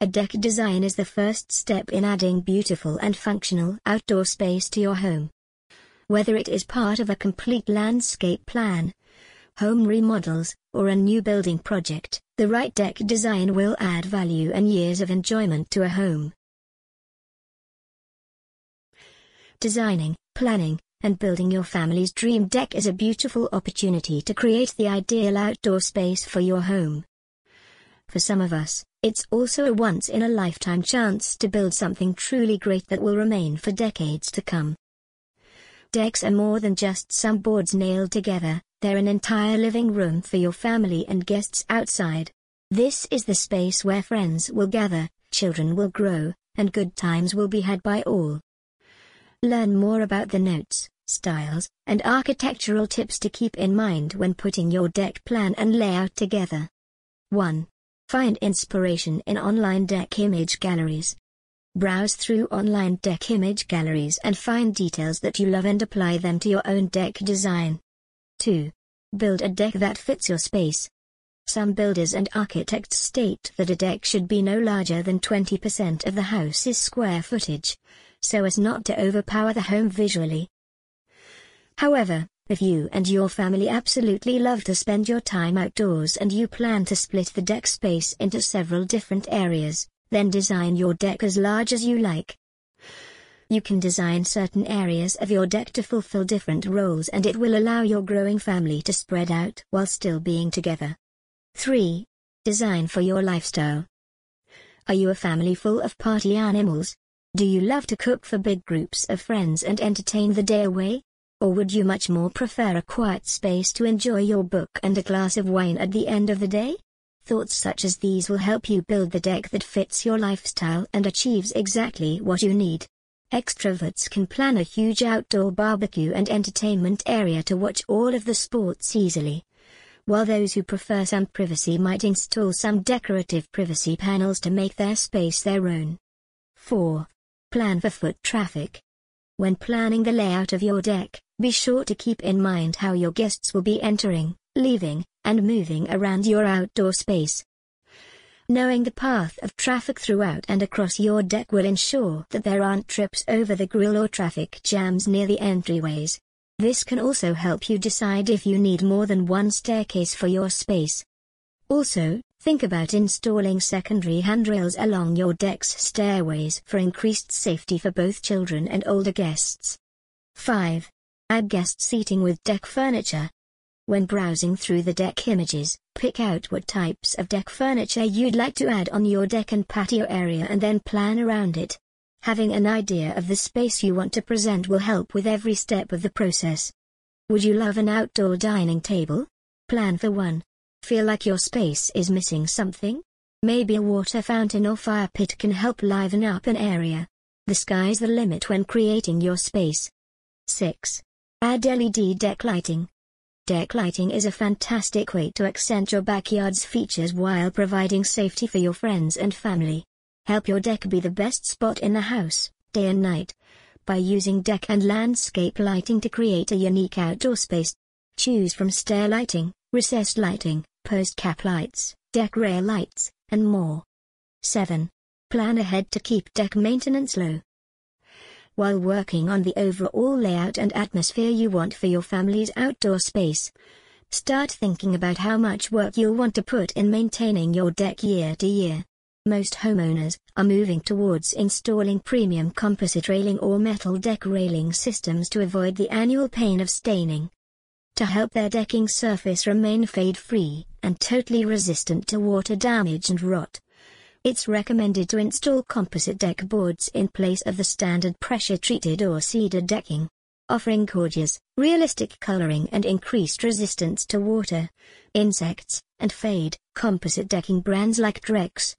A deck design is the first step in adding beautiful and functional outdoor space to your home. Whether it is part of a complete landscape plan, home remodels, or a new building project, the right deck design will add value and years of enjoyment to a home. Designing, planning, and building your family's dream deck is a beautiful opportunity to create the ideal outdoor space for your home. For some of us, it's also a once-in-a-lifetime chance to build something truly great that will remain for decades to come. Decks are more than just some boards nailed together, they're an entire living room for your family and guests outside. This is the space where friends will gather, children will grow, and good times will be had by all. Learn more about the notes, styles, and architectural tips to keep in mind when putting your deck plan and layout together. 1. Find inspiration in online deck image galleries. Browse through online deck image galleries and find details that you love and apply them to your own deck design. 2. Build a deck that fits your space. Some builders and architects state that a deck should be no larger than 20% of the house's square footage, so as not to overpower the home visually. However, if you and your family absolutely love to spend your time outdoors and you plan to split the deck space into several different areas, then design your deck as large as you like. You can design certain areas of your deck to fulfill different roles and it will allow your growing family to spread out while still being together. 3. Design for your lifestyle. Are you a family full of party animals? Do you love to cook for big groups of friends and entertain the day away? Or would you much more prefer a quiet space to enjoy your book and a glass of wine at the end of the day? Thoughts such as these will help you build the deck that fits your lifestyle and achieves exactly what you need. Extroverts can plan a huge outdoor barbecue and entertainment area to watch all of the sports easily. While those who prefer some privacy might install some decorative privacy panels to make their space their own. 4. Plan for foot traffic. When planning the layout of your deck, be sure to keep in mind how your guests will be entering, leaving, and moving around your outdoor space. Knowing the path of traffic throughout and across your deck will ensure that there aren't trips over the grill or traffic jams near the entryways. This can also help you decide if you need more than one staircase for your space. Also, think about installing secondary handrails along your deck's stairways for increased safety for both children and older guests. 5. Add guest seating with deck furniture. When browsing through the deck images, pick out what types of deck furniture you'd like to add on your deck and patio area and then plan around it. Having an idea of the space you want to present will help with every step of the process. Would you love an outdoor dining table? Plan for one. Feel like your space is missing something? Maybe a water fountain or fire pit can help liven up an area. The sky's the limit when creating your space. 6. Add LED deck lighting. Deck lighting is a fantastic way to accent your backyard's features while providing safety for your friends and family. Help your deck be the best spot in the house, day and night, by using deck and landscape lighting to create a unique outdoor space. Choose from stair lighting, recessed lighting, post cap lights, deck rail lights, and more. 7. Plan ahead to keep deck maintenance low while working on the overall layout and atmosphere you want for your family's outdoor space. Start thinking about how much work you'll want to put in maintaining your deck year to year. Most homeowners are moving towards installing premium composite railing or metal deck railing systems to avoid the annual pain of staining. To help their decking surface remain fade-free and totally resistant to water damage and rot, it's recommended to install composite deck boards in place of the standard pressure-treated or cedar decking, offering gorgeous, realistic coloring and increased resistance to water, insects, and fade. Composite decking brands like Trex,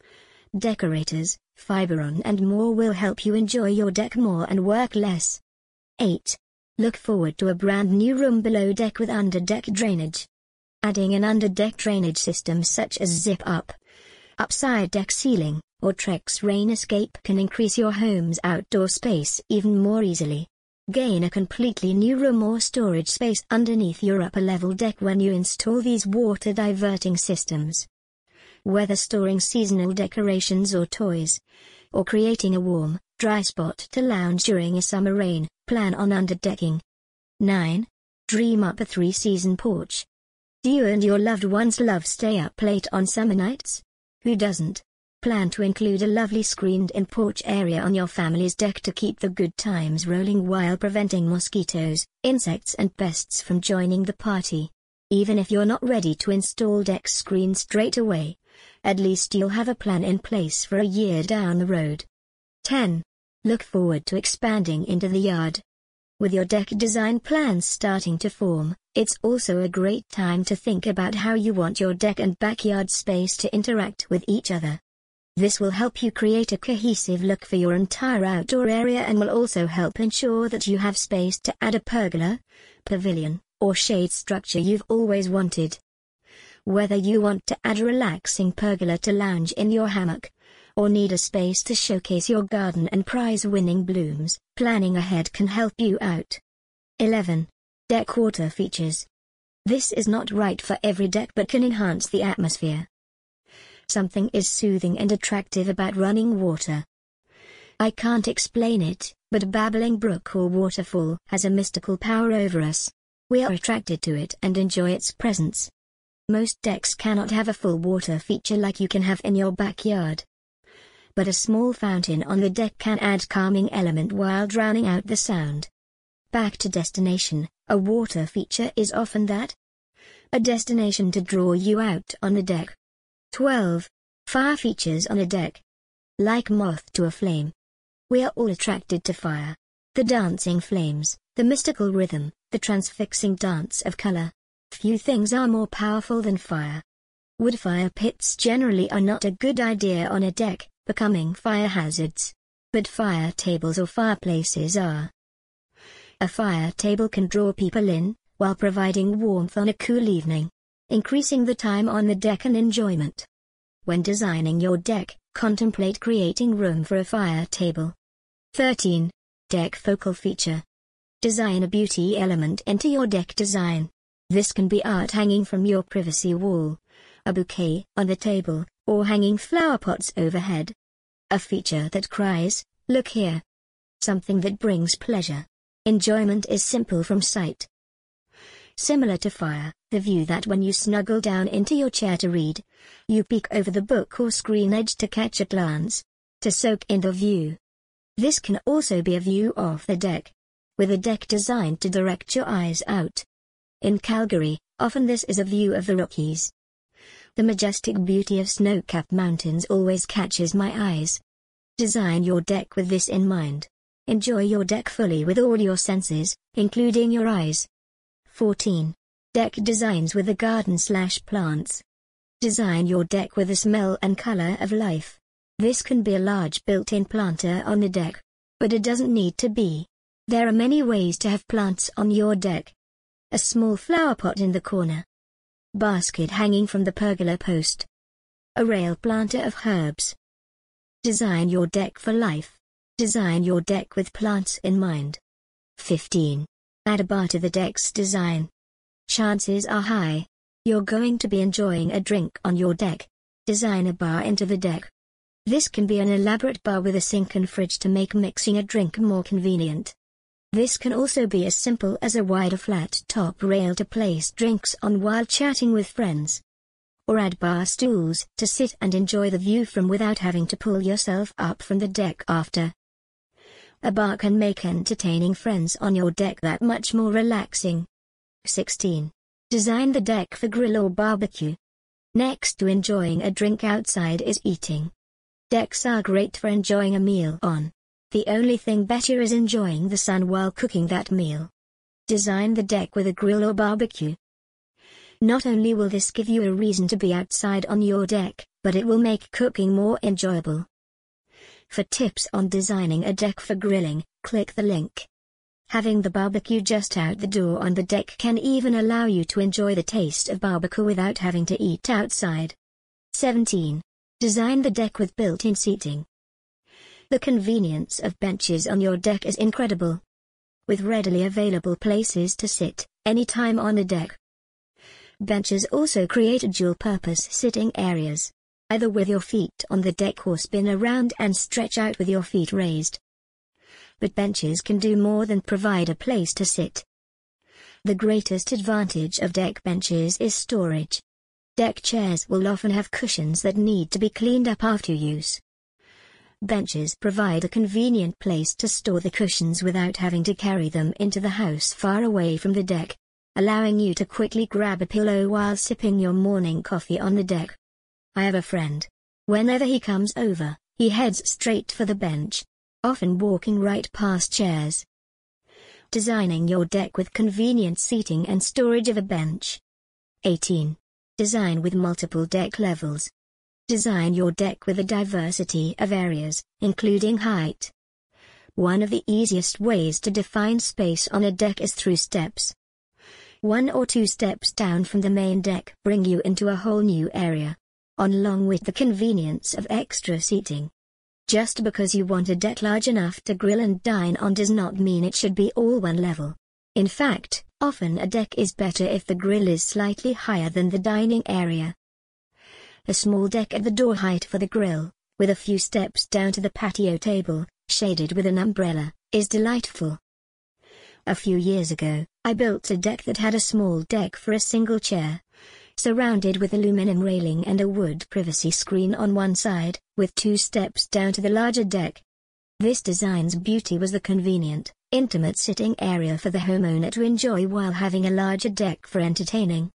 Deckorators, Fiberon and more will help you enjoy your deck more and work less. 8. Look forward to a brand new room below deck with under-deck drainage. Adding an under-deck drainage system such as Zip Up, upside deck ceiling, or Trex rain escape can increase your home's outdoor space even more easily. Gain a completely new room or storage space underneath your upper level deck when you install these water diverting systems. Whether storing seasonal decorations or toys, or creating a warm, dry spot to lounge during a summer rain, plan on underdecking. 9. Dream up a three-season porch. Do you and your loved ones love stay up late on summer nights? Who doesn't? Plan to include a lovely screened-in porch area on your family's deck to keep the good times rolling while preventing mosquitoes, insects and pests from joining the party. Even if you're not ready to install deck screens straight away, at least you'll have a plan in place for a year down the road. 10. Look forward to expanding into the yard. With your deck design plans starting to form, it's also a great time to think about how you want your deck and backyard space to interact with each other. This will help you create a cohesive look for your entire outdoor area and will also help ensure that you have space to add a pergola, pavilion, or shade structure you've always wanted. Whether you want to add a relaxing pergola to lounge in your hammock, or need a space to showcase your garden and prize-winning blooms, planning ahead can help you out. 11. Deck water features. This is not right for every deck but can enhance the atmosphere. Something is soothing and attractive about running water. I can't explain it, but a babbling brook or waterfall has a mystical power over us. We are attracted to it and enjoy its presence. Most decks cannot have a full water feature like you can have in your backyard but a small fountain on the deck can add calming element while drowning out the sound. Back to destination, a water feature is often that. A destination to draw you out on the deck. 12. Fire features on a deck. Like moth to a flame. We are all attracted to fire. The dancing flames, the mystical rhythm, the transfixing dance of color. Few things are more powerful than fire. Wood fire pits generally are not a good idea on a deck, becoming fire hazards. But fire tables or fireplaces are. A fire table can draw people in, while providing warmth on a cool evening, increasing the time on the deck and enjoyment. When designing your deck, contemplate creating room for a fire table. 13. Deck Focal Feature Design a beauty element into your deck design. This can be art hanging from your privacy wall, a bouquet on the table, or hanging flower pots overhead. A feature that cries, look here. Something that brings pleasure. Enjoyment is simple from sight. Similar to fire, the view that when you snuggle down into your chair to read, you peek over the book or screen edge to catch a glance, to soak in the view. This can also be a view off the deck, with a deck designed to direct your eyes out. In Calgary, often this is a view of the Rockies. The majestic beauty of snow-capped mountains always catches my eyes. Design your deck with this in mind. Enjoy your deck fully with all your senses, including your eyes. 14. Deck designs with a garden slash plants. Design your deck with the smell and color of life. This can be a large built-in planter on the deck. But it doesn't need to be. There are many ways to have plants on your deck. A small flower pot in the corner, Basket hanging from the pergola post. A rail planter of herbs. Design your deck for life. Design your deck with plants in mind. 15. Add a bar to the deck's design. Chances are high. You're going to be enjoying a drink on your deck. Design a bar into the deck. This can be an elaborate bar with a sink and fridge to make mixing a drink more convenient. This can also be as simple as a wider flat top rail to place drinks on while chatting with friends. Or add bar stools to sit and enjoy the view from without having to pull yourself up from the deck after. A bar can make entertaining friends on your deck that much more relaxing. 16. Design the deck for grill or barbecue. Next to enjoying a drink outside is eating. Decks are great for enjoying a meal on. The only thing better is enjoying the sun while cooking that meal. Design the deck with a grill or barbecue. Not only will this give you a reason to be outside on your deck, but it will make cooking more enjoyable. For tips on designing a deck for grilling, click the link. Having the barbecue just out the door on the deck can even allow you to enjoy the taste of barbecue without having to eat outside. 17. Design the deck with built-in seating. The convenience of benches on your deck is incredible. With readily available places to sit, anytime on a deck. Benches also create dual-purpose sitting areas. either with your feet on the deck or spin around and stretch out with your feet raised. But benches can do more than provide a place to sit. The greatest advantage of deck benches is storage. Deck chairs will often have cushions that need to be cleaned up after use. Benches provide a convenient place to store the cushions without having to carry them into the house far away from the deck, allowing you to quickly grab a pillow while sipping your morning coffee on the deck. I have a friend. Whenever he comes over, he heads straight for the bench, often walking right past chairs. Designing your deck with convenient seating and storage of a bench. 18. Design with multiple deck levels. Design your deck with a diversity of areas, including height. One of the easiest ways to define space on a deck is through steps. One or two steps down from the main deck bring you into a whole new area, along with the convenience of extra seating. Just because you want a deck large enough to grill and dine on does not mean it should be all one level. In fact, often a deck is better if the grill is slightly higher than the dining area. A small deck at the door height for the grill, with a few steps down to the patio table, shaded with an umbrella, is delightful. A few years ago, I built a deck that had a small deck for a single chair, surrounded with aluminum railing and a wood privacy screen on one side, with two steps down to the larger deck. This design's beauty was the convenient, intimate sitting area for the homeowner to enjoy while having a larger deck for entertaining.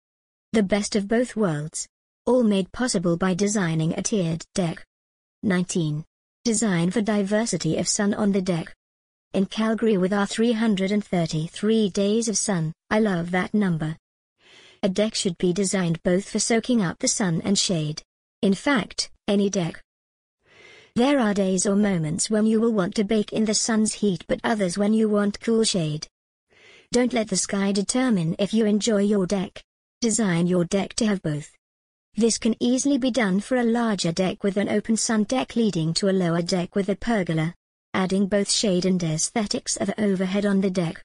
The best of both worlds. All made possible by designing a tiered deck. 19. Design for diversity of sun on the deck. In Calgary with our 333 days of sun, I love that number. A deck should be designed both for soaking up the sun and shade. In fact, any deck, there are days or moments when you will want to bake in the sun's heat but others when you want cool shade. Don't let the sky determine if you enjoy your deck. Design your deck to have both. This can easily be done for a larger deck with an open sun deck leading to a lower deck with a pergola, adding both shade and aesthetics of overhead on the deck.